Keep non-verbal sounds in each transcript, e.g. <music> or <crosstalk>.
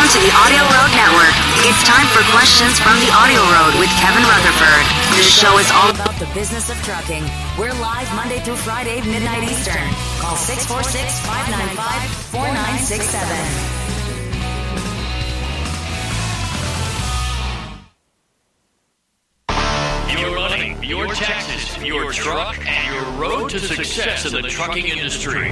To the Audio Road Network. It's time for questions from the Audio Road with Kevin Rutherford. The show is all about the business of trucking. We're live Monday through Friday, midnight Eastern. Call 646 595 4967. Your taxes, your truck, and your road to success in the trucking industry.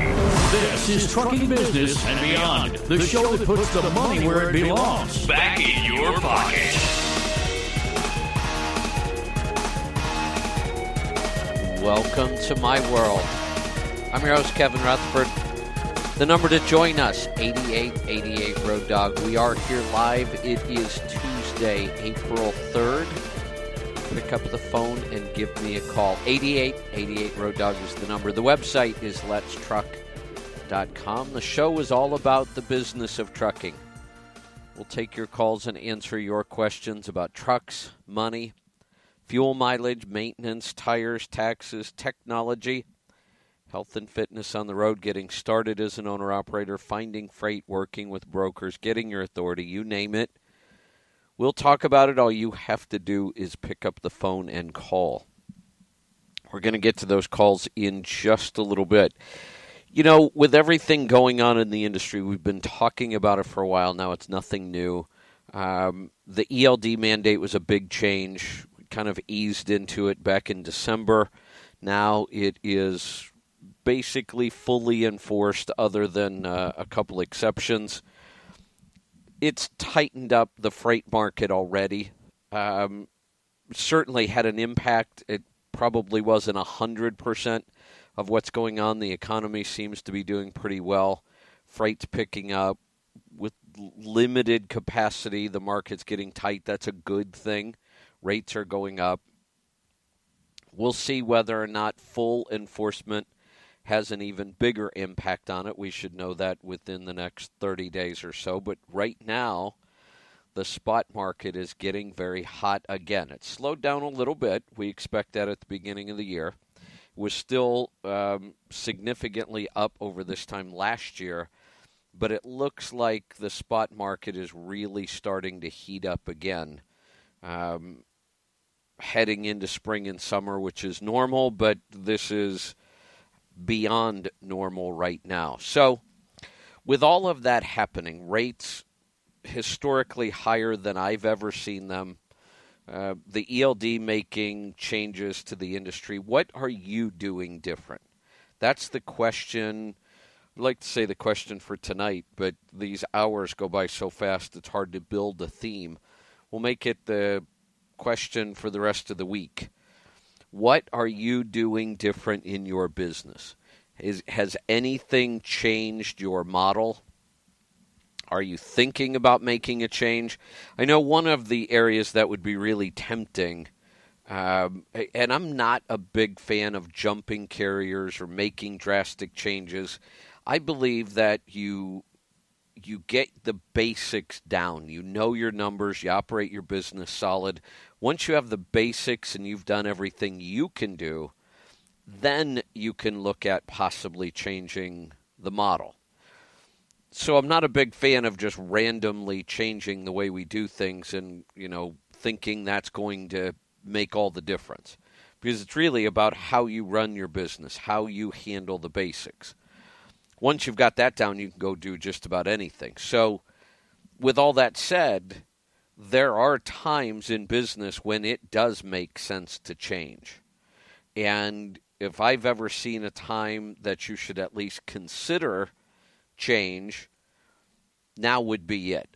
This is Trucking Business and Beyond, the show that puts the money where it belongs. Back in your pocket. Welcome to my world. I'm your host, Kevin Rutherford. The number to join us, 8888 Road Dog. We are here live. It is Tuesday, April 3rd. Pick up the phone and give me a call. 8888 Road Dog is the number. The website is letstruck.com. The show is all about the business of trucking. We'll take your calls and answer your questions about trucks, money, fuel mileage, maintenance, tires, taxes, technology, health and fitness on the road, getting started as an owner operator, finding freight, working with brokers, getting your authority, you name it. We'll talk about it. All you have to do is pick up the phone and call. We're going to get to those calls in just a little bit. You know, with everything going on in the industry, we've been talking about it for a while now. It's nothing new. Um, the ELD mandate was a big change. We kind of eased into it back in December. Now it is basically fully enforced, other than uh, a couple exceptions. It's tightened up the freight market already. Um, certainly had an impact. It probably wasn't 100% of what's going on. The economy seems to be doing pretty well. Freight's picking up with limited capacity. The market's getting tight. That's a good thing. Rates are going up. We'll see whether or not full enforcement has an even bigger impact on it. We should know that within the next 30 days or so. But right now, the spot market is getting very hot again. It slowed down a little bit. We expect that at the beginning of the year. It was still um, significantly up over this time last year, but it looks like the spot market is really starting to heat up again. Um, heading into spring and summer, which is normal, but this is beyond normal right now. So, with all of that happening, rates historically higher than I've ever seen them, uh, the ELD making changes to the industry, what are you doing different? That's the question. I'd like to say the question for tonight, but these hours go by so fast it's hard to build a theme. We'll make it the question for the rest of the week. What are you doing different in your business? Is, has anything changed your model? Are you thinking about making a change? I know one of the areas that would be really tempting, um, and I'm not a big fan of jumping carriers or making drastic changes. I believe that you you get the basics down. You know your numbers, you operate your business solid. Once you have the basics and you've done everything you can do, then you can look at possibly changing the model. So I'm not a big fan of just randomly changing the way we do things and, you know, thinking that's going to make all the difference. Because it's really about how you run your business, how you handle the basics. Once you've got that down, you can go do just about anything. So, with all that said, there are times in business when it does make sense to change. And if I've ever seen a time that you should at least consider change, now would be it.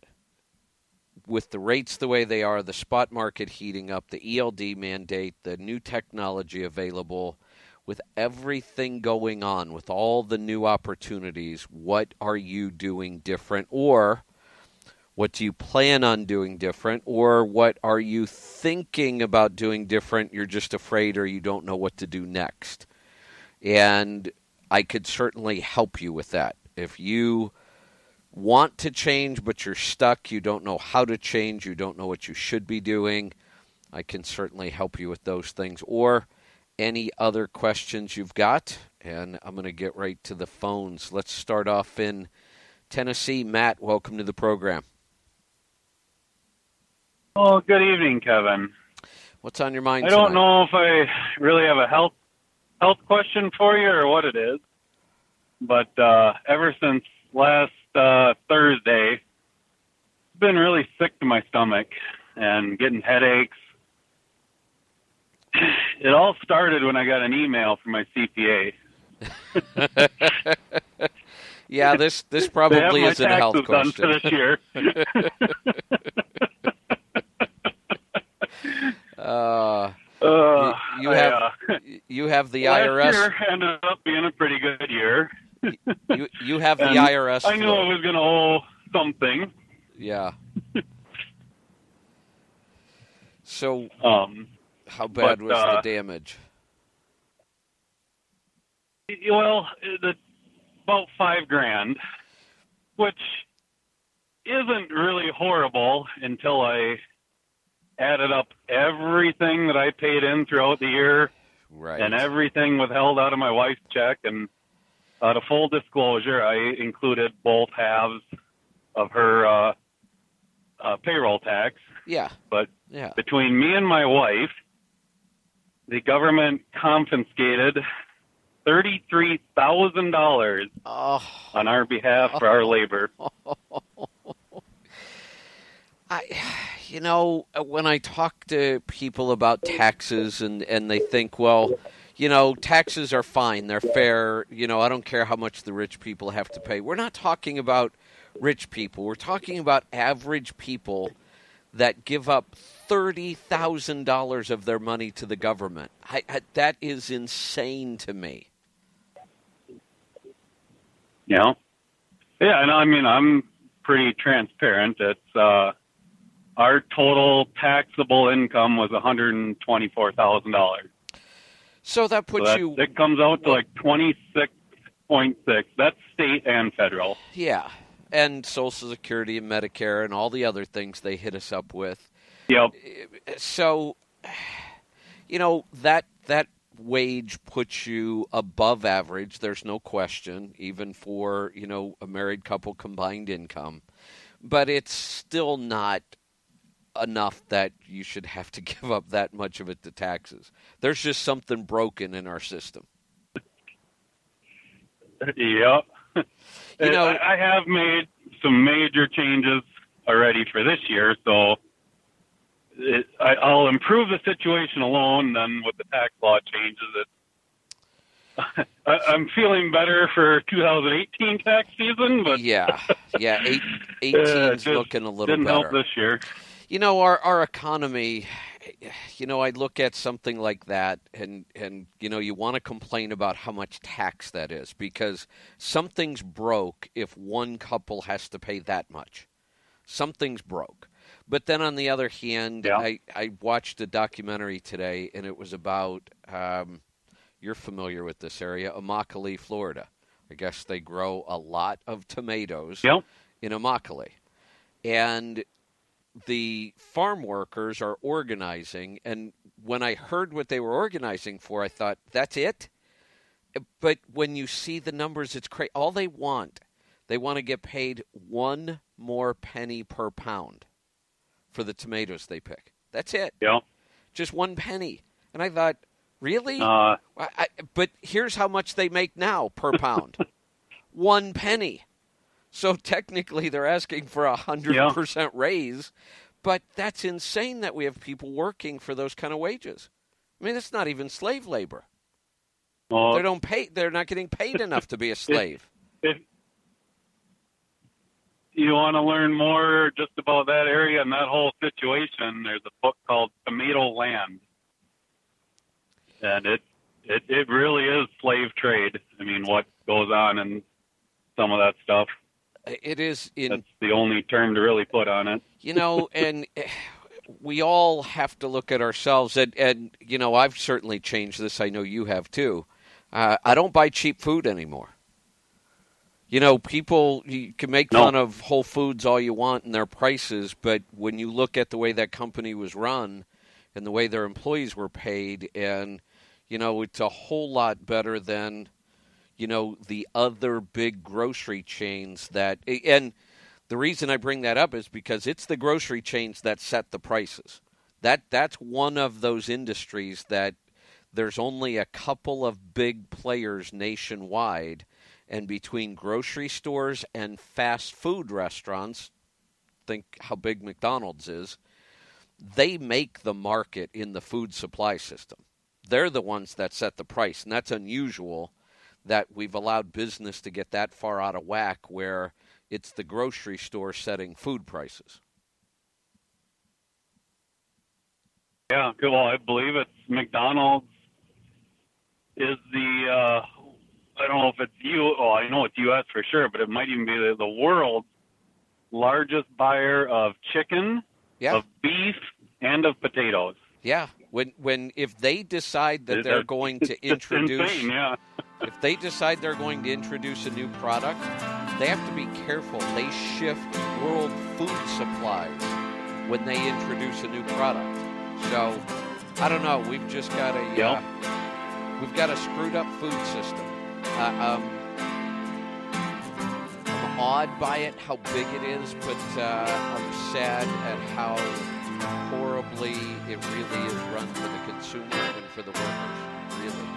With the rates the way they are, the spot market heating up, the ELD mandate, the new technology available, with everything going on, with all the new opportunities, what are you doing different? Or what do you plan on doing different? Or what are you thinking about doing different? You're just afraid or you don't know what to do next. And I could certainly help you with that. If you want to change, but you're stuck, you don't know how to change, you don't know what you should be doing, I can certainly help you with those things. Or any other questions you've got. And I'm going to get right to the phones. Let's start off in Tennessee. Matt, welcome to the program. Well, good evening, Kevin. What's on your mind? I don't know if I really have a health health question for you or what it is, but uh, ever since last uh, Thursday, I've been really sick to my stomach and getting headaches. It all started when I got an email from my CPA. <laughs> Yeah, this this probably isn't a health question. this year. <laughs> Uh, Uh, you I, have uh, you have the IRS. year ended up being a pretty good year. You you have the <laughs> IRS. I knew. I was going to owe something. Yeah. So Um, how bad But, was uh, the damage? well, the, about five grand, which isn't really horrible until I added up everything that I paid in throughout the year Right. and everything withheld out of my wife's check. And out of full disclosure, I included both halves of her uh, uh, payroll tax. yeah. But Yeah. between me and my wife, the government confiscated thirty-three thousand dollars Oh, on our behalf for our labor. <laughs> I, you know, when I talk to people about taxes and and they think, well, you know, taxes are fine, they're fair. You know, I don't care how much the rich people have to pay. We're not talking about rich people. We're talking about average people that give up thirty thousand dollars of their money to the government. I, I, that is insane to me. You know? Yeah, and I mean I'm pretty transparent. It's uh our total taxable income was one hundred and twenty-four thousand dollars. So that So puts that, you, it comes out to like twenty-six point six. That's state and federal. yeah, and Social Security and Medicare and all the other things they hit us up with. Yep. so you know that that wage puts you above average there's no question even for you know a married couple combined income but it's still not enough that you should have to <laughs> give up that much of it to taxes there's just something broken in our system Yep. You know- I I have made some major changes already for this year, so it, I, I'll improve the situation alone. Then with the tax law changes, it, <laughs> I, I'm feeling better for 2018 tax season, but yeah yeah eight, <laughs> uh, 18's just looking a little didn't better help this year. You know, our our economy. You know, I look at something like that, and and you know, you want to complain about how much tax that is because something's broke if one couple has to pay that much. Something's broke. But then on the other hand, Yeah. I I watched a documentary today, and it was about. Um, you're familiar with this area, Immokalee, Florida. I guess they grow a lot of tomatoes Yep. in Immokalee. And the farm workers are organizing. And when I heard what they were organizing for, I thought, that's it? But when you see the numbers, it's crazy. All they want, they want to get paid one more penny per pound for the tomatoes they pick. That's it. Yep. Just one penny. And I thought, really? Uh, I, but here's how much they make now per <laughs> pound one penny. So technically, they're asking for a hundred Yeah. percent raise, but that's insane that we have people working for those kind of wages. I mean, it's not even slave labor. well, They don't pay. They're not getting paid enough to be a <laughs> slave. You want to learn more just about that area and that whole situation, there's a book called Tomatoland, and it it it really is slave trade. I mean, what goes on and some of that stuff. It is in That's the only term to really put on it. you know, <laughs> and eh, we all have to look at ourselves. And, and you know, I've certainly changed this. I know you have too. Uh, I don't buy cheap food anymore. You know, people you can make No. fun of Whole Foods all you want and their prices, but when you look at the way that company was run and the way their employees were paid, and you know, it's a whole lot better than you know the other big grocery chains that and The reason I bring that up is because it's the grocery chains that set the prices. That that's one of those industries that there's only a couple of big players nationwide and between grocery stores and fast food restaurants, think how big McDonald's is, they make the market in the food supply system. They're the ones that set the price, and that's unusual that we've allowed business to get that far out of whack where it's the grocery store setting food prices. Yeah, well, I believe it's McDonald's is the know if it's you. Oh, I know it's U.S. for sure, but it might even be the, the world's largest buyer of chicken, Yeah. of beef, and of potatoes. Yeah, when when if they decide that they're going to introduce insane, yeah. if they decide they're going to introduce a new product, they have to be careful. They shift world food supplies when they introduce a new product. So, I don't know. We've just got a Yep. uh, we've got a screwed up food system. Uh, um, I'm awed by it, how big it is, but uh, I'm sad at how horribly it really is run for the consumer and for the workers. Really.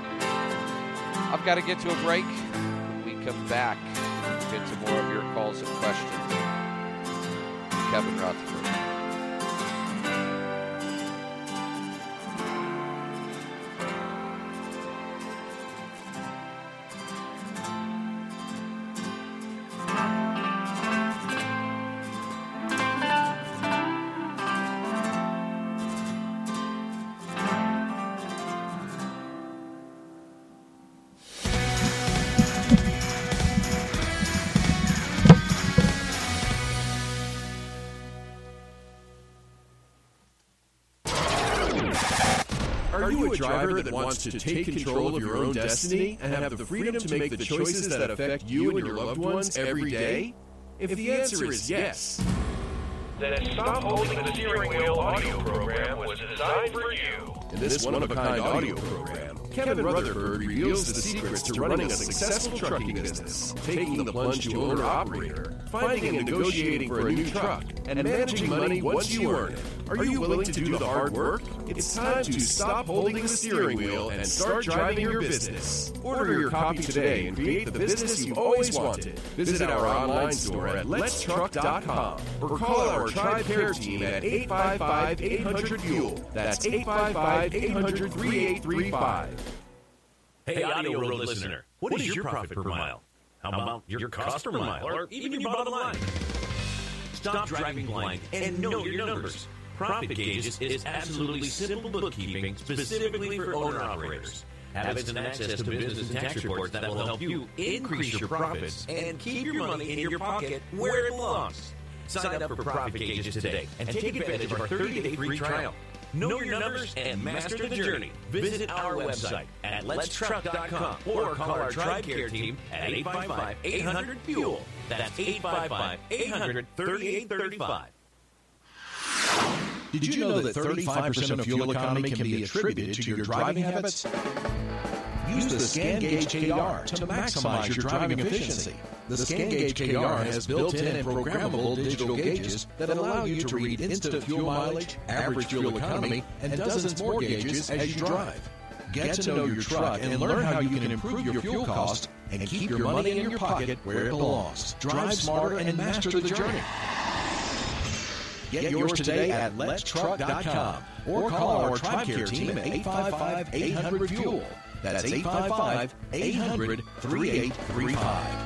I've got to get to a break. When we come back, we'll get to more of your calls and questions. Kevin Rutherford. Driver that wants to take control of your own destiny and have the freedom to make the choices that affect you and your loved ones every day? If the answer is yes, then The Stop Holding the Steering Wheel audio program was designed for you. in this one-of-a-kind audio program, Kevin Rutherford reveals the secrets to running a successful trucking business, taking the plunge to owner-operator, finding and negotiating for a new truck, and managing money once you earn it. Are you willing to do the hard work? It's time to stop holding the steering wheel and start driving your business. Order your copy today and create the business you've always wanted. Visit our online store at letstruck.com or call our Tribe Care team at 855-800-FUEL. That's 855-800-3835. Hey, Audio Road listener, what is your profit per mile? How about your cost per mile, or even your bottom line? Stop driving blind and know your numbers. Profit Gauges is absolutely simple bookkeeping specifically for owner operators. Habits and access to business and tax reports that will help you increase your profits and keep your money in your pocket where it belongs. Sign up for Profit Gauges today and take advantage of our 30-day free trial. Know your numbers and master the journey. Visit our website at letstruck.com or call our Tribe Care team at 855-800-FUEL. That's 855-800-3835. Did you know that 35% of fuel economy can be attributed to your driving habits? Use the ScanGauge KR to maximize your driving efficiency. The ScanGauge KR has built-in and programmable digital gauges that allow you to read instant fuel mileage, average fuel economy, and dozens more gauges as you drive. Get to know your truck and learn how you can improve your fuel cost and keep your money in your pocket where it belongs. Drive smarter and master the journey. Get yours today at letstruck.com or call our Tribe Care team at 855-800-FUEL. That's 855-800-3835.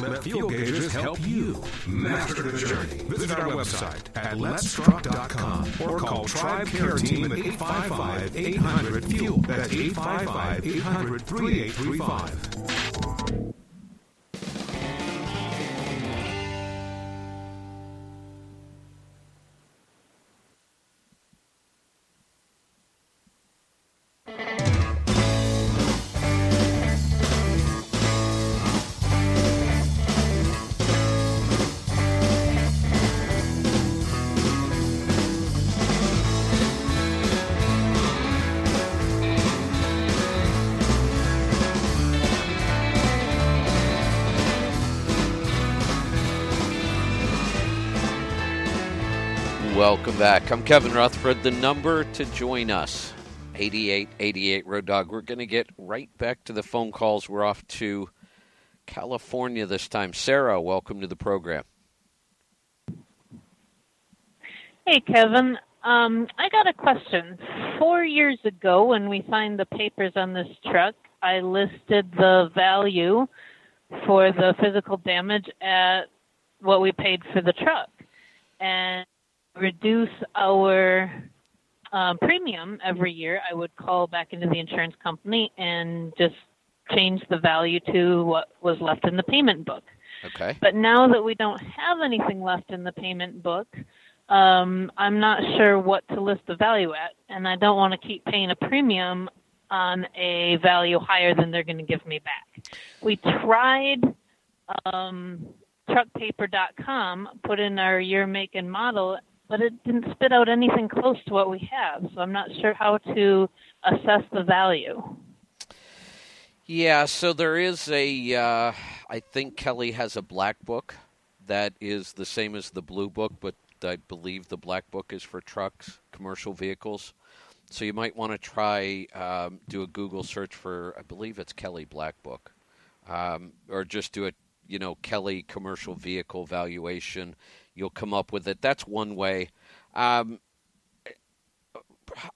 Let Fuel Gauges help you master the journey. Visit our website at letstruck.com or call Tribe Care Team at 855-800-FUEL. That's 855-800-3835. Back. I'm Kevin Rutherford. The number to join us, 8888 Road Dog. We're going to get right back to the phone calls. We're off to California this time. Sarah, welcome to the program. Hey, Kevin. Um, I got a question. Four years ago, when we signed the papers on this truck, I listed the value for the physical damage at what we paid for the truck and reduce our um, premium every year. I would call back into the insurance company and just change the value to what was left in the payment book. Okay. But now that we don't have anything left in the payment book, um, I'm not sure what to list the value at, and I don't want to keep paying a premium on a value higher than they're going to give me back. We tried um, truckpaper.com, put in our year, make, and model, but it didn't spit out anything close to what we have. So I'm not sure how to assess the value. Yeah, so there is a. Uh, I think Kelley has a black book that is the same as the blue book, but I believe the black book is for trucks, commercial vehicles. So you might want to try um, do a Google search for. I believe it's Kelley Black Book, um, or just do a you know Kelley commercial vehicle valuation. You'll come up with it. That's one way. Um,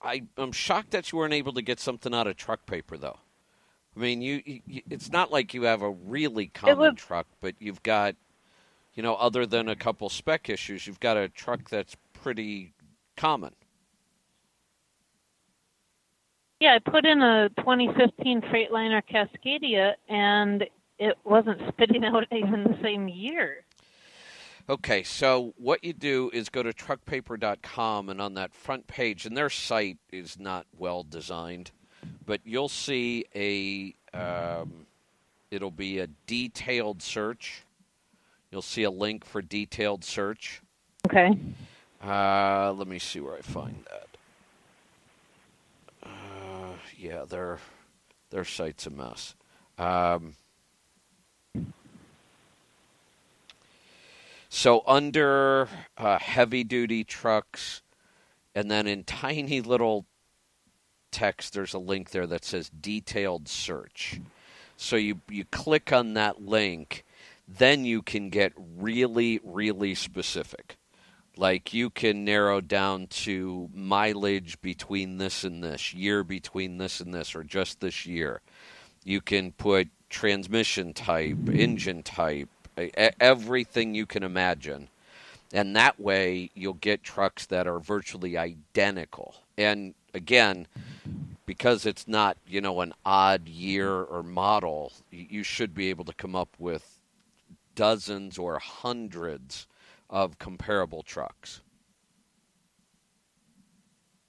I, I'm shocked that you weren't able to get something out of truck paper though. I mean, you, you it's not like you have a really common would- truck, but you've got, you know, other than a couple spec issues, you've got a truck that's pretty common. Yeah, I put in a 2015 Freightliner Cascadia, and it wasn't spitting <laughs> out even the same year. Okay, so what you do is go to truckpaper.com, and on that front page, and their site is not well designed, but you'll see a, um, it'll be a detailed search. You'll see a link for detailed search. Okay. Uh, let me see where I find that. Uh, yeah, their their site's a mess. Um, so under uh, heavy duty trucks, and then in tiny little text, there's a link there that says detailed search. So you you click on that link, then you can get really really specific. Like you can narrow down to mileage between this and this, year between this and this, or just this year. You can put transmission type, engine type, everything you can imagine. And that way you'll get trucks that are virtually identical. And again, because it's not, you know, an odd year or model, you should be able to come up with dozens or hundreds of comparable trucks.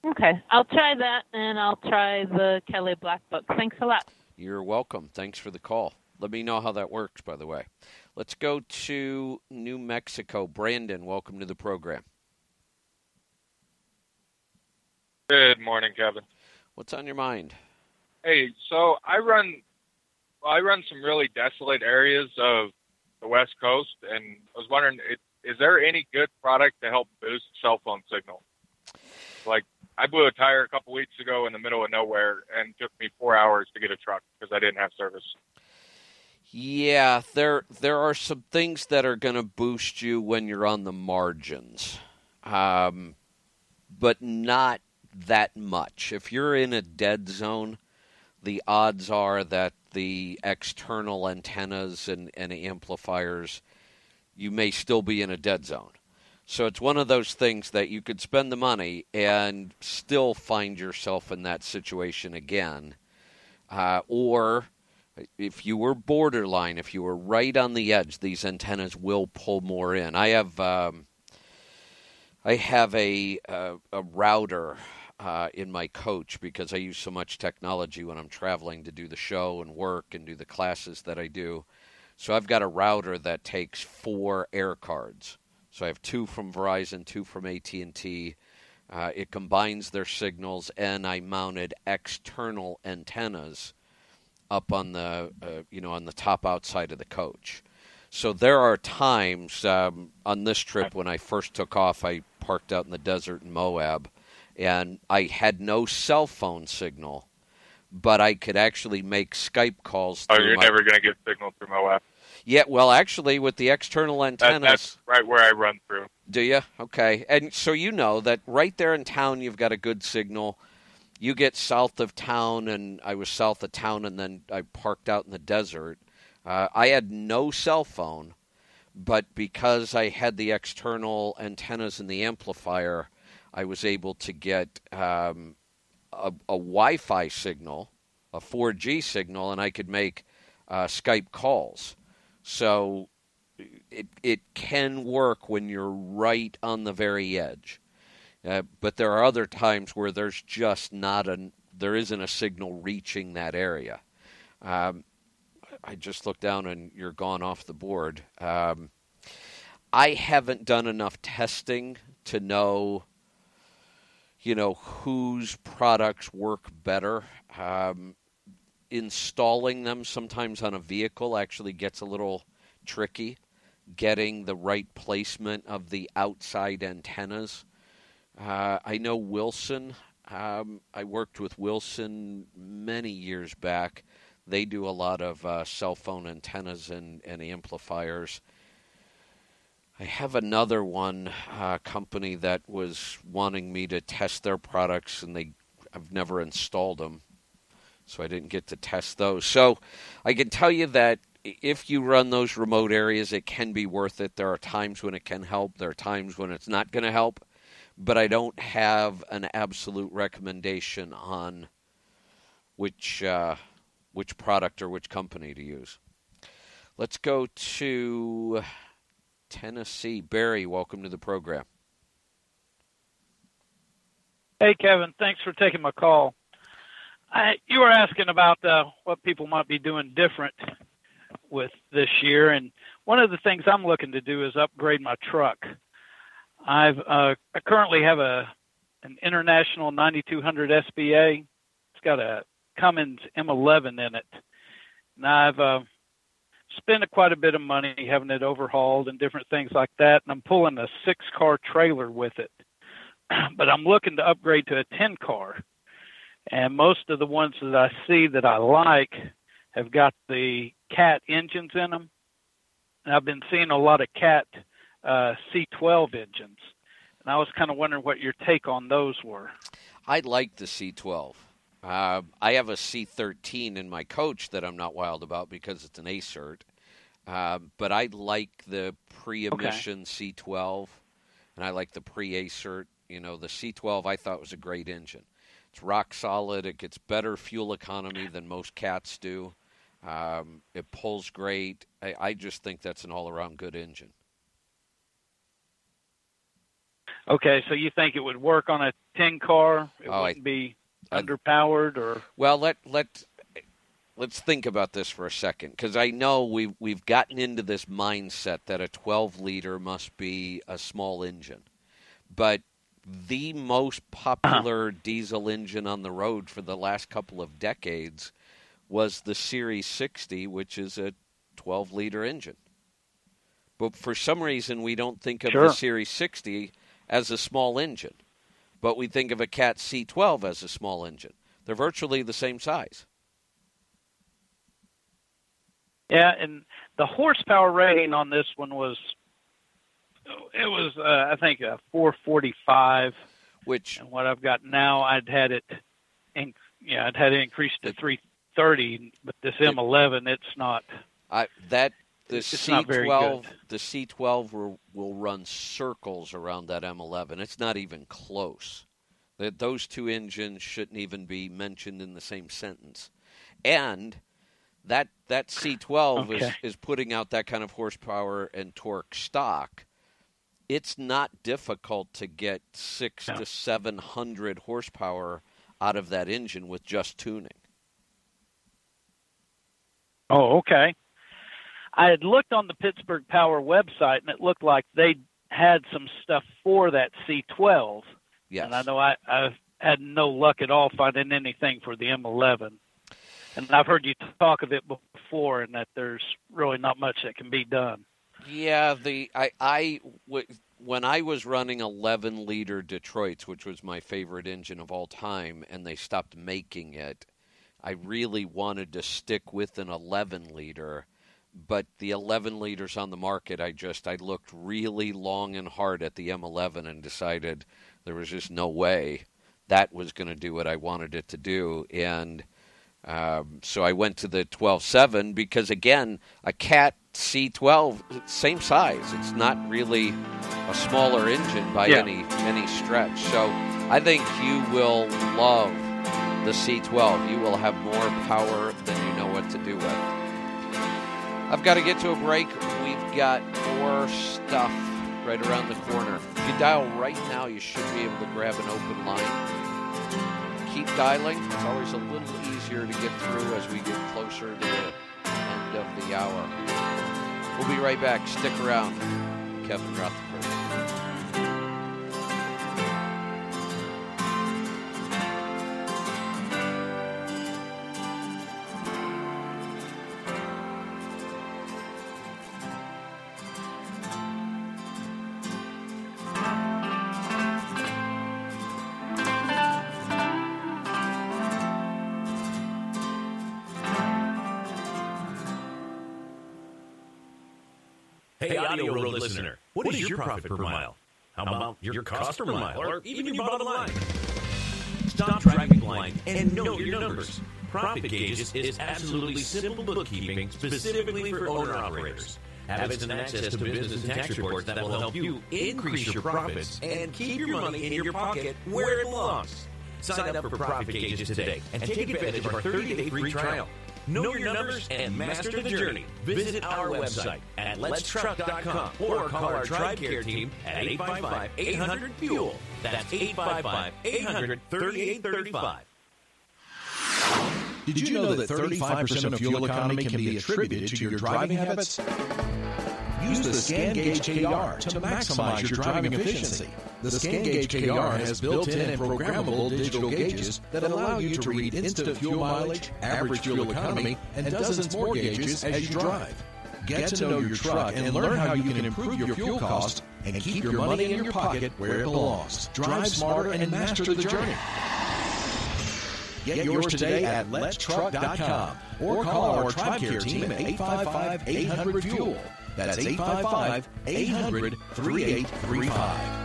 Okay, I'll try that, and I'll try the Kelley Black Book. Thanks a lot. You're welcome. Thanks for the call. Let me know how that works, by the way. Let's go to New Mexico. Brandon, welcome to the program. Good morning, Kevin. What's on your mind? Hey, so I run, I run some really desolate areas of the West Coast, and I was wondering, is there any good product to help boost cell phone signal? Like, I blew a tire a couple weeks ago in the middle of nowhere, and it took me four hours to get a truck because I didn't have service. Yeah, there there are some things that are going to boost you when you're on the margins, um, but not that much. If you're in a dead zone, the odds are that the external antennas and, and amplifiers, you may still be in a dead zone. So it's one of those things that you could spend the money and still find yourself in that situation again. Uh, or if you were borderline, if you were right on the edge, these antennas will pull more in. I have um, I have a a, a router uh, in my coach because I use so much technology when I'm traveling to do the show and work and do the classes that I do. So I've got a router that takes four air cards. So I have two from Verizon, two from AT and T. Uh, it combines their signals, and I mounted external antennas up on the uh, you know on the top outside of the coach. So there are times um, on this trip when I first took off, I parked out in the desert in Moab, and I had no cell phone signal, but I could actually make Skype calls. Oh, you're my- never going to get signal through Moab. Yeah, well, actually, with the external That, that's right where I run through. Do you? Okay. And so you know that right there in town, you've got a good signal. You get south of town, and I was south of town, and then I parked out in the desert. Uh, I had no cell phone, but because I had the external antennas and the amplifier, I was able to get um, a, a Wi Fi signal, a 4G signal, and I could make uh, Skype calls. So it it can work when you're right on the very edge, uh, but there are other times where there's just not a there isn't a signal reaching that area. Um, I just looked down and you're gone off the board. Um, I haven't done enough testing to know, you know, whose products work better. Um, installing them sometimes on a vehicle actually gets a little tricky. Getting the right placement of the outside antennas. Uh, I know Wilson. Um, I worked with Wilson many years back. They do a lot of uh, cell phone antennas and, and amplifiers. I have another one uh, company that was wanting me to test their products, and they I've never installed them, so I didn't get to test those. So I can tell you that if you run those remote areas, it can be worth it. There are times when it can help. There are times when it's not going to help, but I don't have an absolute recommendation on which uh, which product or which company to use. Let's go to Tennessee. Barry, welcome to the program. Hey, Kevin. Thanks for taking my call. I, you were asking about uh, what people might be doing different with this year, and one of the things I'm looking to do is upgrade my truck. I've uh, I currently have a an International 9200 SBA. It's got a Cummins M11 in it, and I've uh, spent quite a bit of money having it overhauled and different things like that. And I'm pulling a six-car trailer with it, <clears throat> but I'm looking to upgrade to a 10-car. And most of the ones that I see that I like have got the Cat engines in them, and I've been seeing a lot of Cat uh, C12 engines. And I was kind of wondering what your take on those were. I like the C12. Uh, I have a C13 in my coach that I'm not wild about because it's an ACERT. Uh, but I like the pre-emission C12, and I like the pre-ACERT. You know, the C12 I thought was a great engine. It's rock solid. It gets better fuel economy than most cats do. Um, it pulls great. I, I just think that's an all-around good engine. Okay, so you think it would work on a 10 car? It Oh, wouldn't be underpowered or Well, let let let's think about this for a second because I know we've we've gotten into this mindset that a 12 liter must be a small engine, but the most popular uh-huh. diesel engine on the road for the last couple of decades was the Series 60, which is a 12 liter engine. But for some reason, we don't think of Sure. the Series 60 as a small engine, but we think of a Cat C12 as a small engine. They're virtually the same size. Yeah, and the horsepower rating on this one was it was uh, I think a 445 which and what I've got now I'd had it in, yeah, I'd had it increased to 330 but this M11 it's not I that the It's not very C12 the C12 will, will run circles around that M11. It's not even close. That those two engines shouldn't even be mentioned in the same sentence. And that that C12 is, Okay. is putting out that kind of horsepower and torque stock. It's not difficult to get six to seven hundred horsepower out of that engine with just tuning. Oh, okay. I had looked on the Pittsburgh Power website and it looked like they had some stuff for that C12. Yes. And I know I, I've had no luck at all finding anything for the M11. And I've heard you talk of it before and that there's really not much that can be done. Yeah, the I I w- when I was running 11 liter Detroits, which was my favorite engine of all time, and they stopped making it, I really wanted to stick with an 11 liter. But the 11 liters on the market, I just I looked really long and hard at the M11 and decided there was just no way that was going to do what I wanted it to do, and um, so I went to the 12.7 because again, a Cat C12, same size. It's not really a smaller engine by Yeah. any any stretch. So I think you will love the C12. You will have more power than you know what to do with. I've got to get to a break. We've got more stuff right around the corner. If you dial right now, you should be able to grab an open line. Keep dialing. It's always a little easier to get through as we get closer to the end of the hour. We'll be right back. Stick around. Kevin Rutherford. Hey, Audio Road listener, what is your profit per mile? How about your cost per mile, or even your bottom line? Stop driving blind and know your numbers. Profit Gauges is absolutely simple bookkeeping specifically for owner-operators. Habits and access to business and tax reports that will help you increase your profits and keep your money in your pocket where it belongs. Sign up for Profit Gauges today and take advantage of our 30-day free trial. Know your numbers and master the journey. Visit our website at letstruck.com or call our Tribe Care team at 855-800-FUEL. That's 855-800-3835. Did you know that 35% of fuel economy can be attributed to your driving habits? Use the ScanGauge KR to maximize your driving efficiency. The ScanGauge KR has built-in and programmable digital gauges that allow you to read instant fuel mileage, average fuel economy, and dozens more gauges as you drive. Get to know your truck and learn how you can improve your fuel cost and keep your money in your pocket where it belongs. Drive smarter and master the journey. Get yours today at letstruck.com or call our Tribe Care team at 855-800-FUEL. That's 855-800-3835.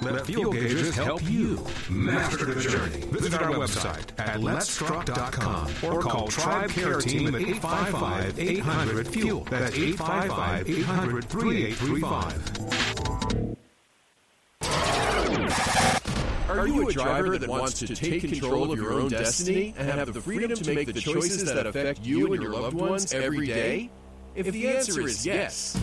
Let Fuel Gauges help you master the journey. Visit our website at letstruck.com or call Tribe Care Team at 855-800-FUEL. That's 855-800-3835. Are you a driver that wants to take control of your own destiny and have the freedom to make the choices that affect you and your loved ones every day? If the answer is yes,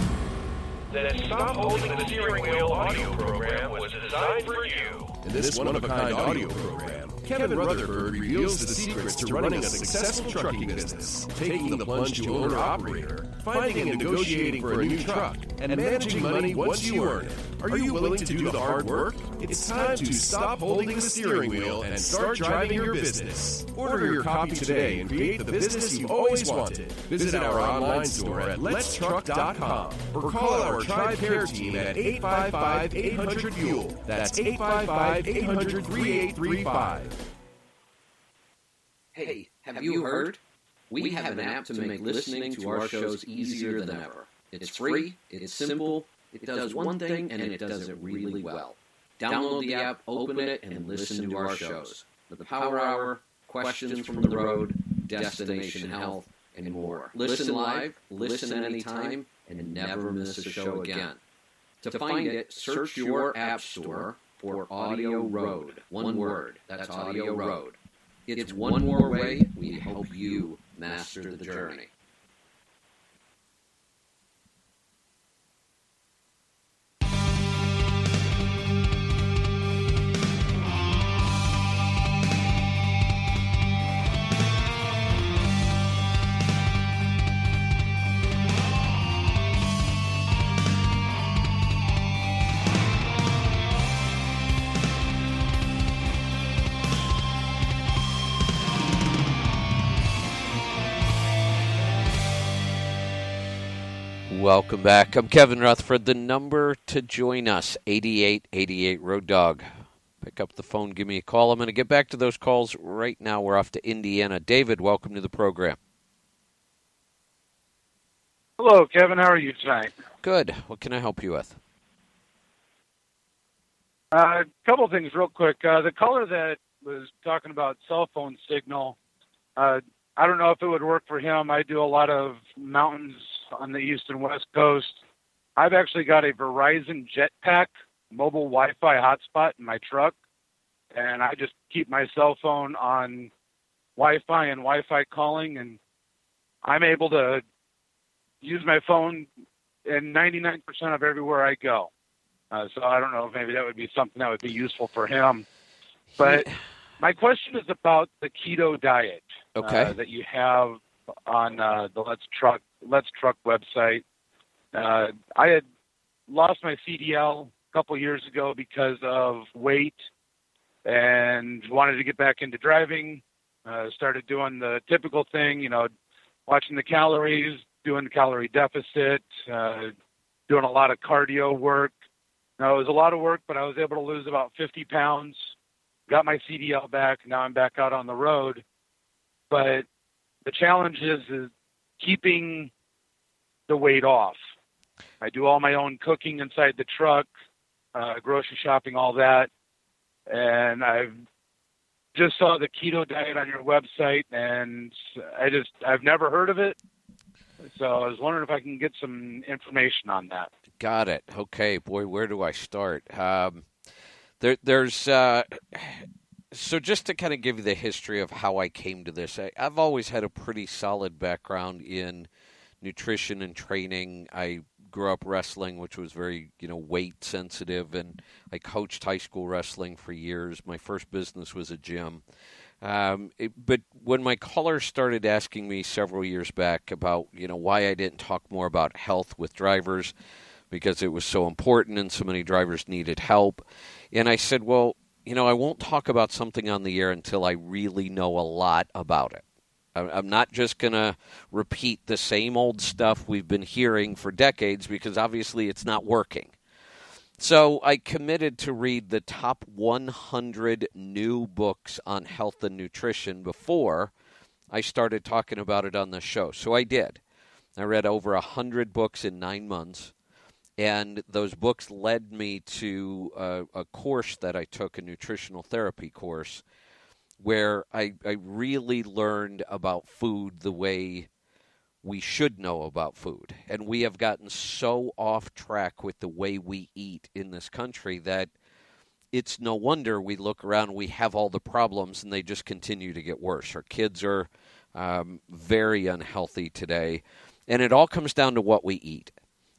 The Stop Holding the Steering Wheel audio program was designed for you. in this one-of-a-kind audio program, Kevin Rutherford reveals the secrets to running a successful trucking business, taking the plunge to owner-operator, finding and negotiating for a new truck, and managing money once you earn it. Are you willing to do the hard work? It's time to stop holding the steering wheel and start driving your business. Order your copy today and create the business you've always wanted. Visit our online store at letstruck.com or call our Tribe Care team at 855-800-FUEL. That's 855-800-3835. Hey, have you heard? We have an app to make listening to our shows easier than ever. It's free, it's simple, it does one thing, and it does it really well. Download the app, open it, and listen to our shows. The Power Hour, Questions from the Road, Destination Health, and more. Listen live, listen anytime, and never miss a show again. To find it, search your app store for Audio Road. One word. That's Audio Road. It's one more way we help you master the journey. Welcome back. I'm Kevin Rutherford. The number to join us, 8888 Road Dog. Pick up the phone, give me a call. I'm going to get back to those calls right now. We're off to Indiana. David, welcome to the program. Hello, Kevin. How are you tonight? Good. What can I help you with? A uh, couple things, real quick. Uh, the caller that was talking about cell phone signal, uh, I don't know if it would work for him. I do a lot of mountains on the east and west coast. I've actually got a Verizon Jetpack mobile Wi-Fi hotspot in my truck, and I just keep my cell phone on Wi-Fi and Wi-Fi calling, and I'm able to use my phone in 99% of everywhere I go. Uh, so I don't know if maybe that would be something that would be useful for him. But my question is about the keto diet okay. uh, that you have on uh, the Let's Truck Let's Truck website. Uh, I had lost my CDL a couple years ago because of weight and wanted to get back into driving. Uh, started doing the typical thing, you know, watching the calories, doing the calorie deficit, uh, doing a lot of cardio work. Now, it was a lot of work, but I was able to lose about 50 pounds. Got my CDL back. Now I'm back out on the road. But the challenge is, is keeping the weight off. I do all my own cooking inside the truck, uh, grocery shopping, all that. And I've just saw the keto diet on your website, and I just I've never heard of it. So I was wondering if I can get some information on that. Got it. Okay, boy, where do I start? Um, there, there's uh, so just to kind of give you the history of how I came to this. I, I've always had a pretty solid background in nutrition and training. I grew up wrestling, which was very you know weight sensitive, and I coached high school wrestling for years. My first business was a gym. Um, it, but when my caller started asking me several years back about you know why I didn't talk more about health with drivers because it was so important and so many drivers needed help, and I said, well, you know, I won't talk about something on the air until I really know a lot about it. I'm not just going to repeat the same old stuff we've been hearing for decades because obviously it's not working. So I committed to read the top 100 new books on health and nutrition before I started talking about it on the show. So I did. I read over 100 books in nine months. And those books led me to a, a course that I took, a nutritional therapy course, where I, I really learned about food the way we should know about food. And we have gotten so off track with the way we eat in this country that it's no wonder we look around we have all the problems and they just continue to get worse. Our kids are um, very unhealthy today. And it all comes down to what we eat.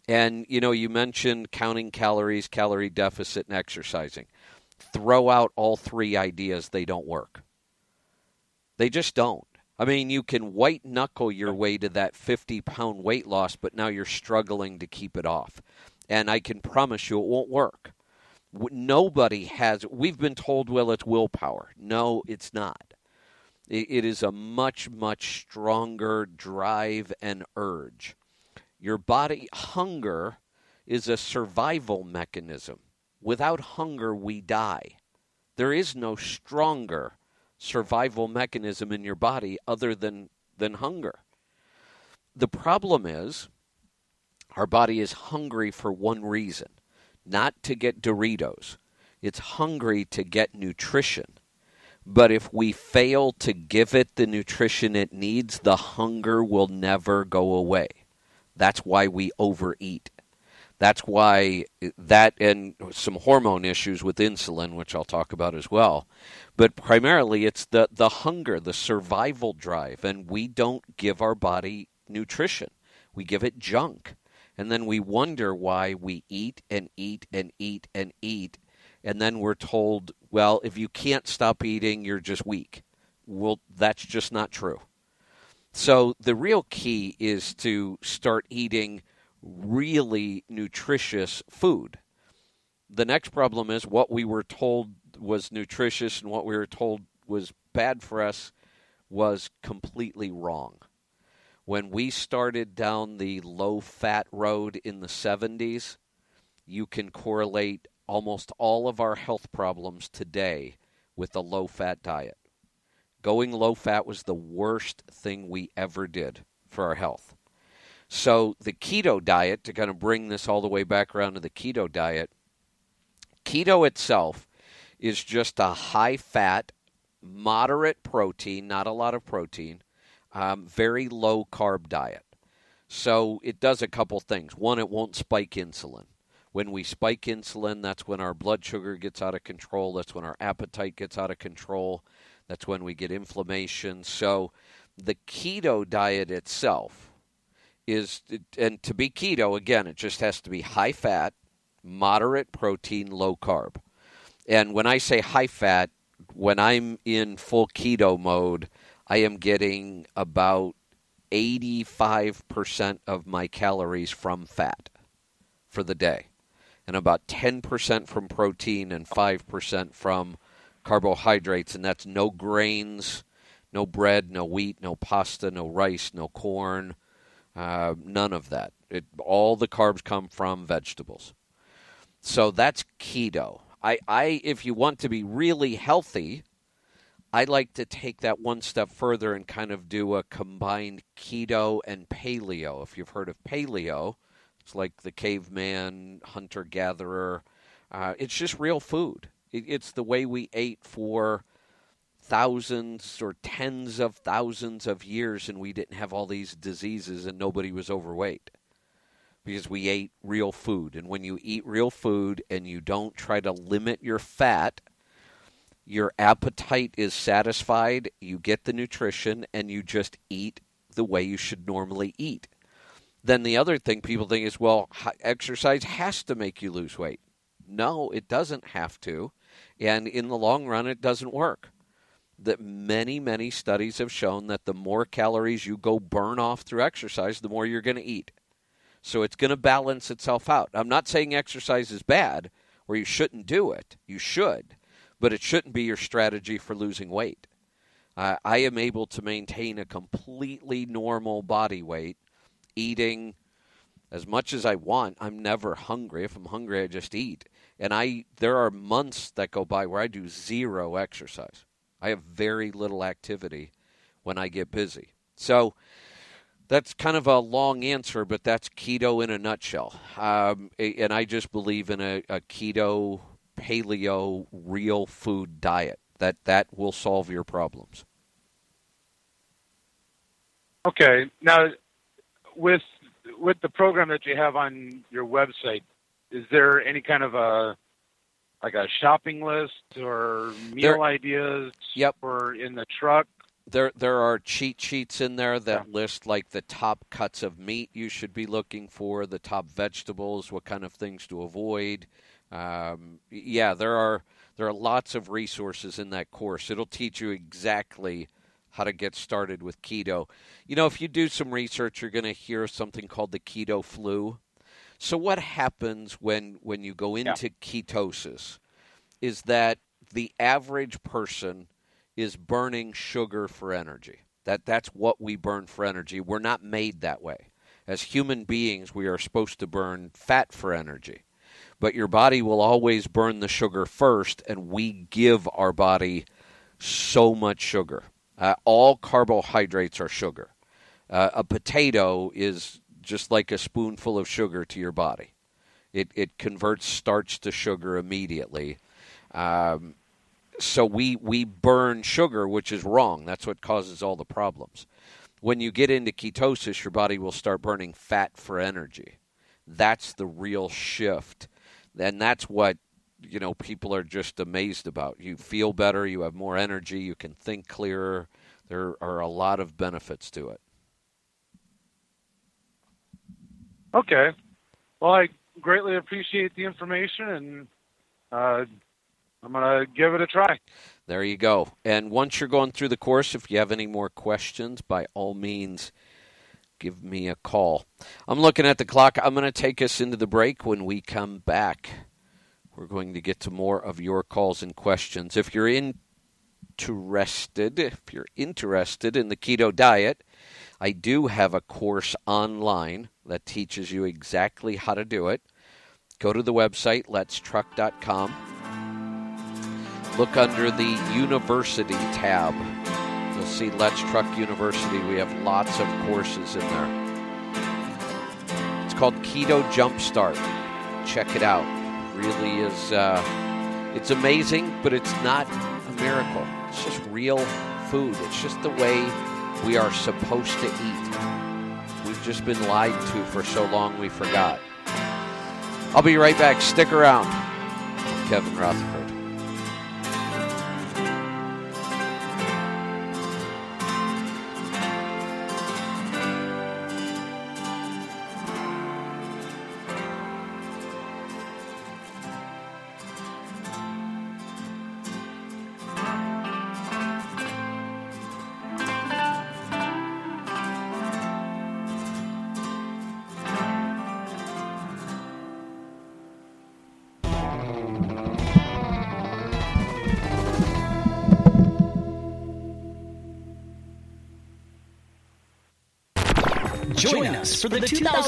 And, you know, you mentioned counting calories, calorie deficit, and exercising. Throw out all three ideas, they don't work. They just don't. I mean, you can white knuckle your way to that 50 pound weight loss, but now you're struggling to keep it off. And I can promise you it won't work. Nobody has, we've been told, well, it's willpower. No, it's not. It is a much, much stronger drive and urge. Your body hunger is a survival mechanism. Without hunger, we die. There is no stronger survival mechanism in your body other than, than hunger. The problem is our body is hungry for one reason not to get Doritos. It's hungry to get nutrition. But if we fail to give it the nutrition it needs, the hunger will never go away. That's why we overeat. That's why that and some hormone issues with insulin, which I'll talk about as well. But primarily, it's the, the hunger, the survival drive, and we don't give our body nutrition. We give it junk. And then we wonder why we eat and eat and eat and eat. And then we're told, well, if you can't stop eating, you're just weak. Well, that's just not true. So the real key is to start eating really nutritious food. The next problem is what we were told was nutritious and what we were told was bad for us was completely wrong. When we started down the low fat road in the 70s, you can correlate almost all of our health problems today with a low fat diet. Going low fat was the worst thing we ever did for our health. So, the keto diet, to kind of bring this all the way back around to the keto diet, keto itself is just a high fat, moderate protein, not a lot of protein, um, very low carb diet. So, it does a couple things. One, it won't spike insulin. When we spike insulin, that's when our blood sugar gets out of control. That's when our appetite gets out of control. That's when we get inflammation. So, the keto diet itself is, and to be keto, again, it just has to be high fat, moderate protein, low carb. And when I say high fat, when I'm in full keto mode, I am getting about 85% of my calories from fat for the day, and about 10% from protein and 5% from carbohydrates, and that's no grains, no bread, no wheat, no pasta, no rice, no corn, uh, none of that. It, all the carbs come from vegetables. So that's keto. I, I, if you want to be really healthy, I like to take that one step further and kind of do a combined keto and paleo. If you've heard of paleo, it's like the caveman, hunter gatherer. Uh, it's just real food. It, it's the way we ate for thousands or tens of thousands of years, and we didn't have all these diseases and nobody was overweight because we ate real food. And when you eat real food and you don't try to limit your fat, your appetite is satisfied, you get the nutrition, and you just eat the way you should normally eat. Then the other thing people think is, well, exercise has to make you lose weight. No, it doesn't have to. And in the long run, it doesn't work. That many, many studies have shown that the more calories you go burn off through exercise, the more you're going to eat. So it's going to balance itself out. I'm not saying exercise is bad or you shouldn't do it. You should but it shouldn't be your strategy for losing weight. Uh, I am able to maintain a completely normal body weight, eating as much as I want. I'm never hungry. If I'm hungry, I just eat. And I there are months that go by where I do zero exercise. I have very little activity when I get busy. So that's kind of a long answer, but that's keto in a nutshell. Um, and I just believe in a, a keto paleo real food diet. That that will solve your problems. Okay. Now with with the program that you have on your website, is there any kind of a like a shopping list or meal there, ideas yep. or in the truck? There there are cheat sheets in there that yeah. list like the top cuts of meat you should be looking for, the top vegetables, what kind of things to avoid. Um, yeah, there are there are lots of resources in that course. It'll teach you exactly how to get started with keto. You know, if you do some research, you're going to hear something called the keto flu. So what happens when when you go into yeah. ketosis is that the average person is burning sugar for energy. That that's what we burn for energy. We're not made that way. As human beings, we are supposed to burn fat for energy but your body will always burn the sugar first, and we give our body so much sugar. Uh, all carbohydrates are sugar. Uh, a potato is just like a spoonful of sugar to your body. It it converts starch to sugar immediately. Um, so we we burn sugar, which is wrong. That's what causes all the problems. When you get into ketosis, your body will start burning fat for energy. That's the real shift and that's what you know people are just amazed about. You feel better, you have more energy, you can think clearer. There are a lot of benefits to it. Okay. Well, I greatly appreciate the information, and uh, I'm going to give it a try. There you go. And once you're going through the course, if you have any more questions, by all means, give me a call. I'm looking at the clock. I'm going to take us into the break. When we come back, we're going to get to more of your calls and questions. If you're interested, if you're interested in the keto diet, I do have a course online that teaches you exactly how to do it. Go to the website, letstruck.com. Look under the University tab. You'll see Let's Truck University. We have lots of courses in there. It's called Keto Jumpstart. Check it out. Really is. Uh, it's amazing, but it's not a miracle. It's just real food. It's just the way we are supposed to eat. We've just been lied to for so long we forgot. I'll be right back. Stick around. Kevin Rutherford.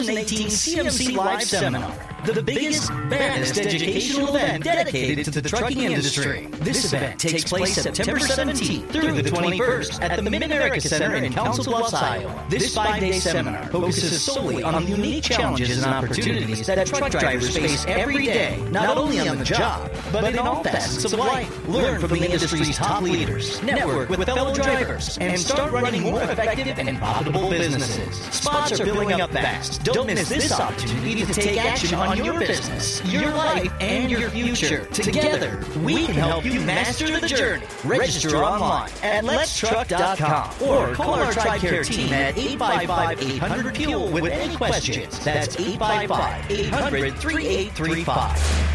2018 CMC Live Seminar, the biggest, baddest educational event dedicated to the trucking industry. This event takes place September 17th through the 21st at the Mid-America Center in Council Bluffs, Iowa. This five-day seminar focuses solely on the unique challenges and opportunities that truck drivers face every day, not only on the job, but in all facets of life. Learn from the industry's top leaders, network with fellow drivers, and start running more effective and profitable businesses. Spots are filling up fast. Don't miss this opportunity to take action on your business, your life, and your future. Together, we can help you master the journey. Register online at letstruck.com or call our TribeCare team at 855-800-FUEL with any questions. That's 855-800-3835.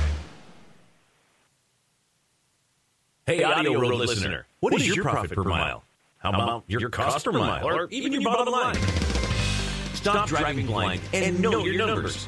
Hey, Audio Road listener, what is your profit per mile? How about your cost per mile, or even your bottom line? Stop driving blind and know your numbers.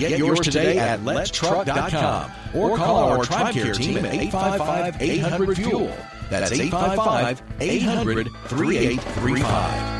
Get yours today at letstruck.com or call our TribeCare team at 855-800-FUEL. That's 855-800-3835.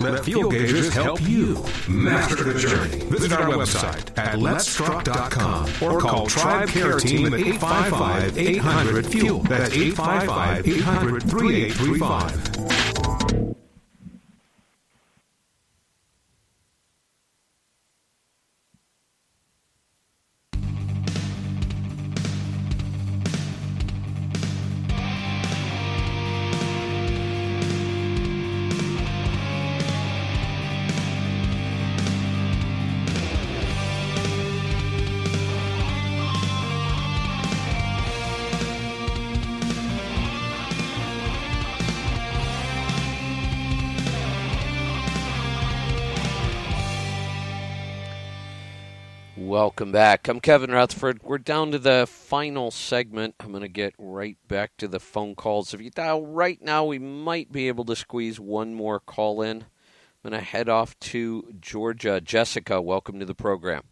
Let Fuel Gauges help you master the journey. Visit our website at letstruck.com or call Tribe Care Team at 855 800 Fuel. That's 855 800 3835. Welcome back. I'm Kevin Rutherford. We're down to the final segment. I'm going to get right back to the phone calls. If you dial right now, we might be able to squeeze one more call in. I'm going to head off to Georgia. Jessica, welcome to the program.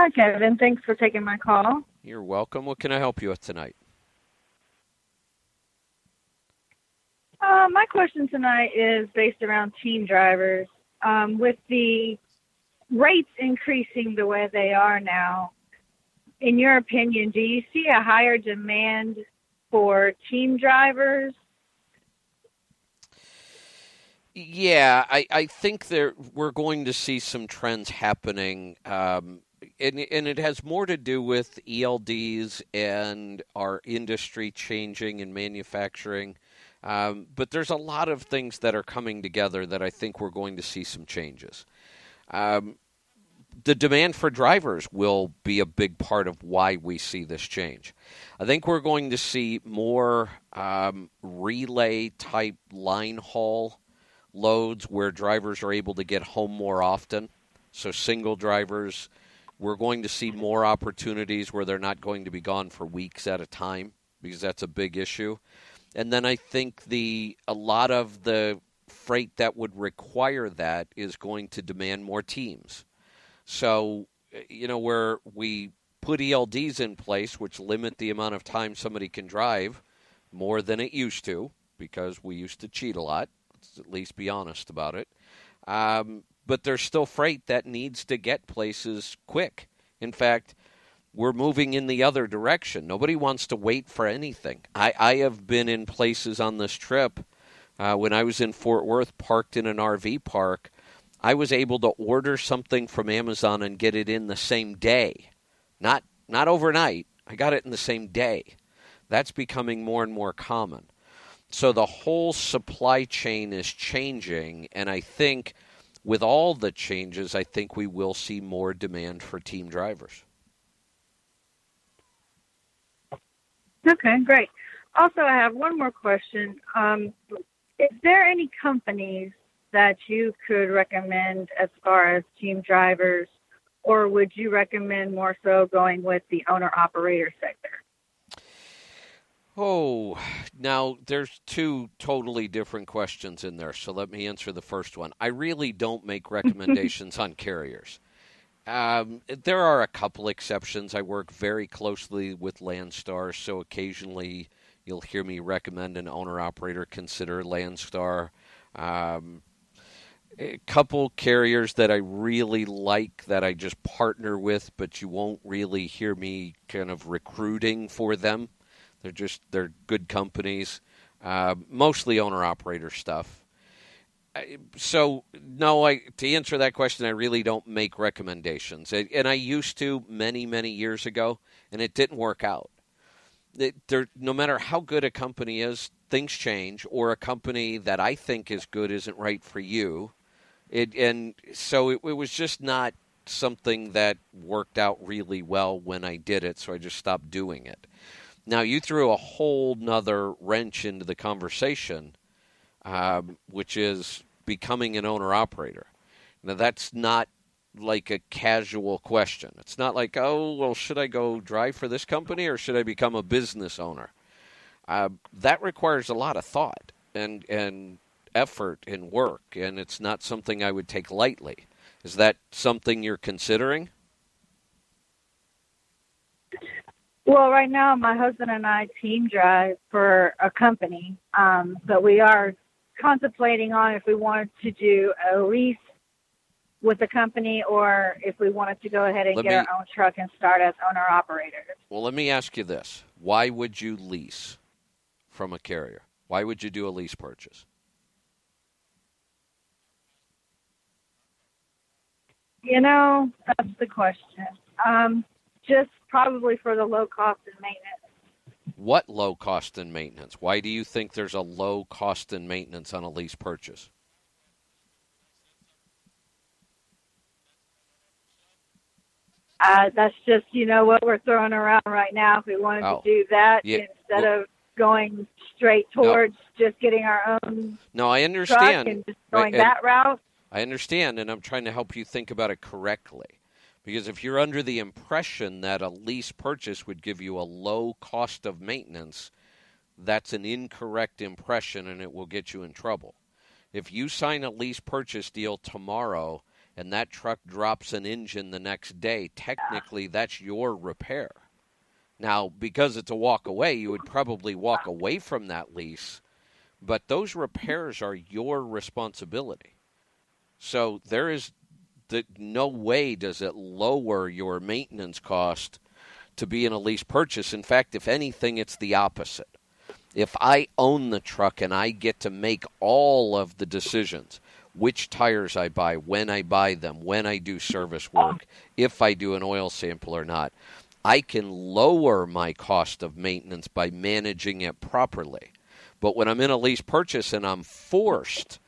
Hi, Kevin. Thanks for taking my call. You're welcome. What can I help you with tonight? Uh, my question tonight is based around team drivers. Um, with the rates increasing the way they are now, in your opinion, do you see a higher demand for team drivers? Yeah, I, I think there we're going to see some trends happening, um, and, and it has more to do with ELDs and our industry changing and manufacturing. Um, but there's a lot of things that are coming together that I think we're going to see some changes. Um, the demand for drivers will be a big part of why we see this change. I think we're going to see more um, relay type line haul loads where drivers are able to get home more often. So, single drivers, we're going to see more opportunities where they're not going to be gone for weeks at a time because that's a big issue. And then I think the a lot of the freight that would require that is going to demand more teams. So, you know, where we put ELDs in place, which limit the amount of time somebody can drive more than it used to, because we used to cheat a lot. Let's at least be honest about it. Um, but there's still freight that needs to get places quick. In fact, we're moving in the other direction. Nobody wants to wait for anything. I, I have been in places on this trip uh, when I was in Fort Worth, parked in an RV park I was able to order something from Amazon and get it in the same day. Not not overnight. I got it in the same day. That's becoming more and more common. So the whole supply chain is changing and I think with all the changes, I think we will see more demand for team drivers. Okay, great. Also, I have one more question. Um, is there any companies that you could recommend as far as team drivers, or would you recommend more so going with the owner operator sector? Oh, now there's two totally different questions in there. So let me answer the first one. I really don't make <laughs> recommendations on carriers. Um, there are a couple exceptions. I work very closely with Landstar, so occasionally you'll hear me recommend an owner operator consider Landstar. Um, a couple carriers that I really like that I just partner with, but you won't really hear me kind of recruiting for them. They're just they're good companies, uh, mostly owner operator stuff. So no, I to answer that question, I really don't make recommendations, and I used to many many years ago, and it didn't work out. No matter how good a company is, things change, or a company that I think is good isn't right for you it, and so it, it was just not something that worked out really well when I did it, so I just stopped doing it. Now, you threw a whole nother wrench into the conversation, um, which is becoming an owner operator. Now, that's not like a casual question. It's not like, oh, well, should I go drive for this company or should I become a business owner? Uh, that requires a lot of thought and and effort and work, and it's not something I would take lightly. Is that something you're considering? Well, right now, my husband and I team drive for a company, um, but we are contemplating on if we wanted to do a lease with the company or if we wanted to go ahead and let get me, our own truck and start as owner operators. Well, let me ask you this why would you lease from a carrier? Why would you do a lease purchase? You know, that's the question. Um, just probably for the low cost and maintenance. What low cost and maintenance? Why do you think there's a low cost and maintenance on a lease purchase? Uh, that's just you know what we're throwing around right now. If we wanted oh, to do that yeah, instead well, of going straight towards no, just getting our own. No, I understand. and just going that route. I understand, and I'm trying to help you think about it correctly. Because if you're under the impression that a lease purchase would give you a low cost of maintenance, that's an incorrect impression and it will get you in trouble. If you sign a lease purchase deal tomorrow and that truck drops an engine the next day, technically that's your repair. Now, because it's a walk away, you would probably walk away from that lease, but those repairs are your responsibility. So there is the, no way does it lower your maintenance cost to be in a lease purchase. In fact, if anything, it's the opposite. If I own the truck and I get to make all of the decisions, which tires I buy, when I buy them, when I do service work, if I do an oil sample or not, I can lower my cost of maintenance by managing it properly. But when I'm in a lease purchase and I'm forced,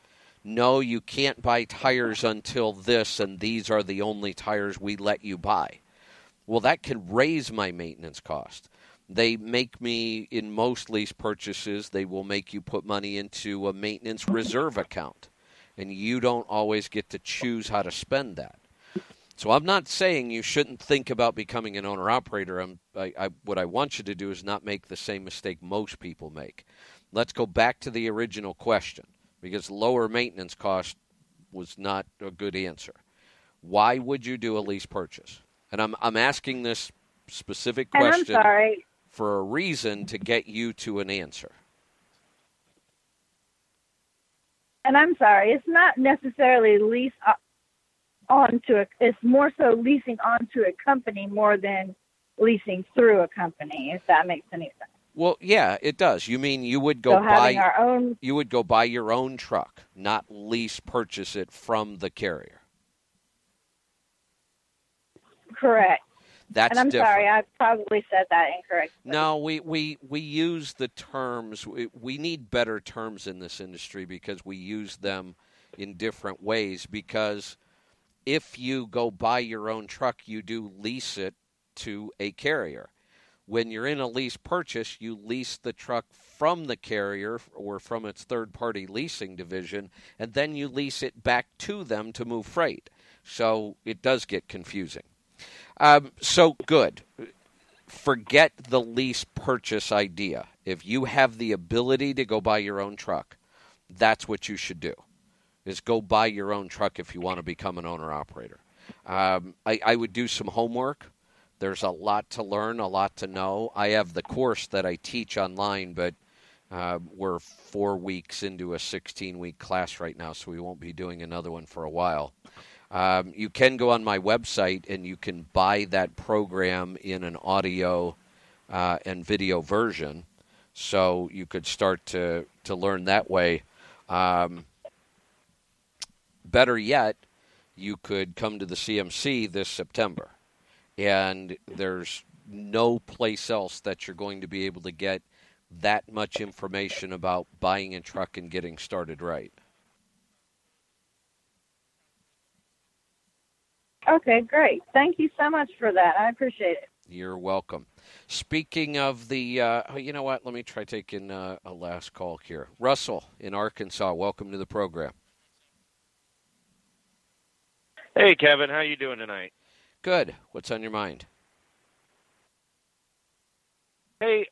no, you can't buy tires until this, and these are the only tires we let you buy. Well, that can raise my maintenance cost. They make me, in most lease purchases, they will make you put money into a maintenance reserve account, and you don't always get to choose how to spend that. So I'm not saying you shouldn't think about becoming an owner operator. I, I, what I want you to do is not make the same mistake most people make. Let's go back to the original question because lower maintenance cost was not a good answer. Why would you do a lease purchase? And I'm I'm asking this specific question for a reason to get you to an answer. And I'm sorry, it's not necessarily lease uh, onto a. It's more so leasing onto a company more than leasing through a company. If that makes any sense. Well, yeah, it does. You mean you would go so buy our own? You would go buy your own truck, not lease purchase it from the carrier. Correct. That's and I'm different. sorry, I probably said that incorrectly. No, we, we, we use the terms. We, we need better terms in this industry because we use them in different ways. Because if you go buy your own truck, you do lease it to a carrier. When you're in a lease purchase, you lease the truck from the carrier or from its third party leasing division, and then you lease it back to them to move freight. So it does get confusing. Um, so good. Forget the lease purchase idea. If you have the ability to go buy your own truck, that's what you should do. Is go buy your own truck if you want to become an owner operator. Um, I, I would do some homework. There's a lot to learn, a lot to know. I have the course that I teach online, but uh, we're four weeks into a 16 week class right now, so we won't be doing another one for a while. Um, you can go on my website and you can buy that program in an audio uh, and video version. So you could start to, to learn that way. Um, better yet, you could come to the CMC this September. And there's no place else that you're going to be able to get that much information about buying a truck and getting started right. Okay, great. Thank you so much for that. I appreciate it. You're welcome. Speaking of the, uh, oh, you know what? Let me try taking uh, a last call here. Russell in Arkansas, welcome to the program. Hey, Kevin, how you doing tonight? Good. What's on your mind? Hey,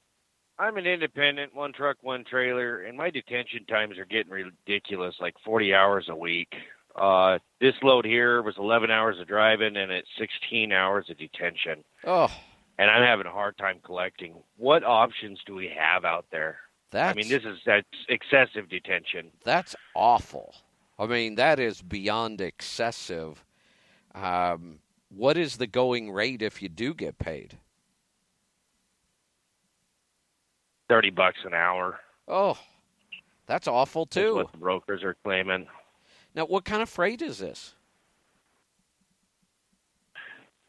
I'm an independent, one truck, one trailer, and my detention times are getting ridiculous, like 40 hours a week. Uh, this load here was 11 hours of driving and it's 16 hours of detention. Oh. And I'm having a hard time collecting. What options do we have out there? That's, I mean, this is that's excessive detention. That's awful. I mean, that is beyond excessive. Um, what is the going rate if you do get paid? 30 bucks an hour. Oh, that's awful too. That's what the brokers are claiming. Now, what kind of freight is this?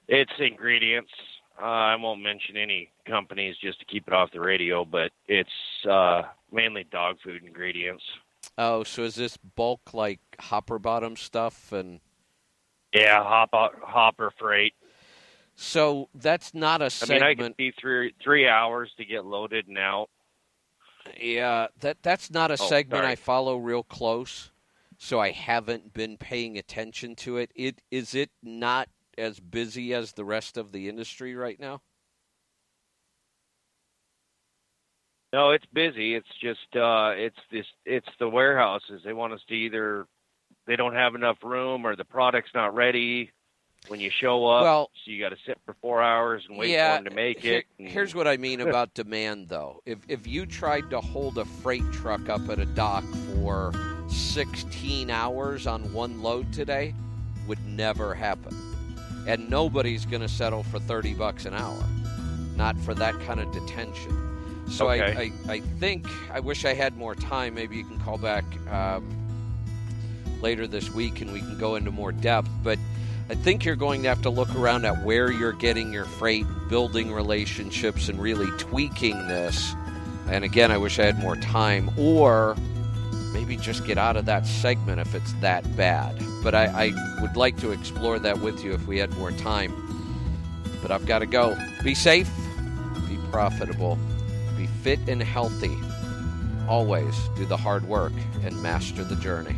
It's ingredients. Uh, I won't mention any companies just to keep it off the radio, but it's uh, mainly dog food ingredients. Oh, so is this bulk like hopper bottom stuff and? Yeah, hop hopper freight. So that's not a segment. I mean, I can be three three hours to get loaded and out. Yeah, that that's not a oh, segment sorry. I follow real close, so I haven't been paying attention to it. It is it not as busy as the rest of the industry right now? No, it's busy. It's just uh it's this it's the warehouses. They want us to either they don't have enough room or the product's not ready when you show up. Well- so you got to sit for four hours and wait yeah, for them to make here- it. and- Here's what I mean <laughs> about demand, though. If if you tried to hold a freight truck up at a dock for 16 hours on one load today, would never happen. And nobody's going to settle for 30 bucks an hour, not for that kind of detention. So Okay. I, I, I think I wish I had more time. Maybe you can call back um, later this week and we can go into more depth. But I think you're going to have to look around at where you're getting your freight, building relationships, and really tweaking this. And again, I wish I had more time, or maybe just get out of that segment if it's that bad. But I, I would like to explore that with you if we had more time. But I've got to go. Be safe, be profitable, be fit and healthy. Always do the hard work and master the journey.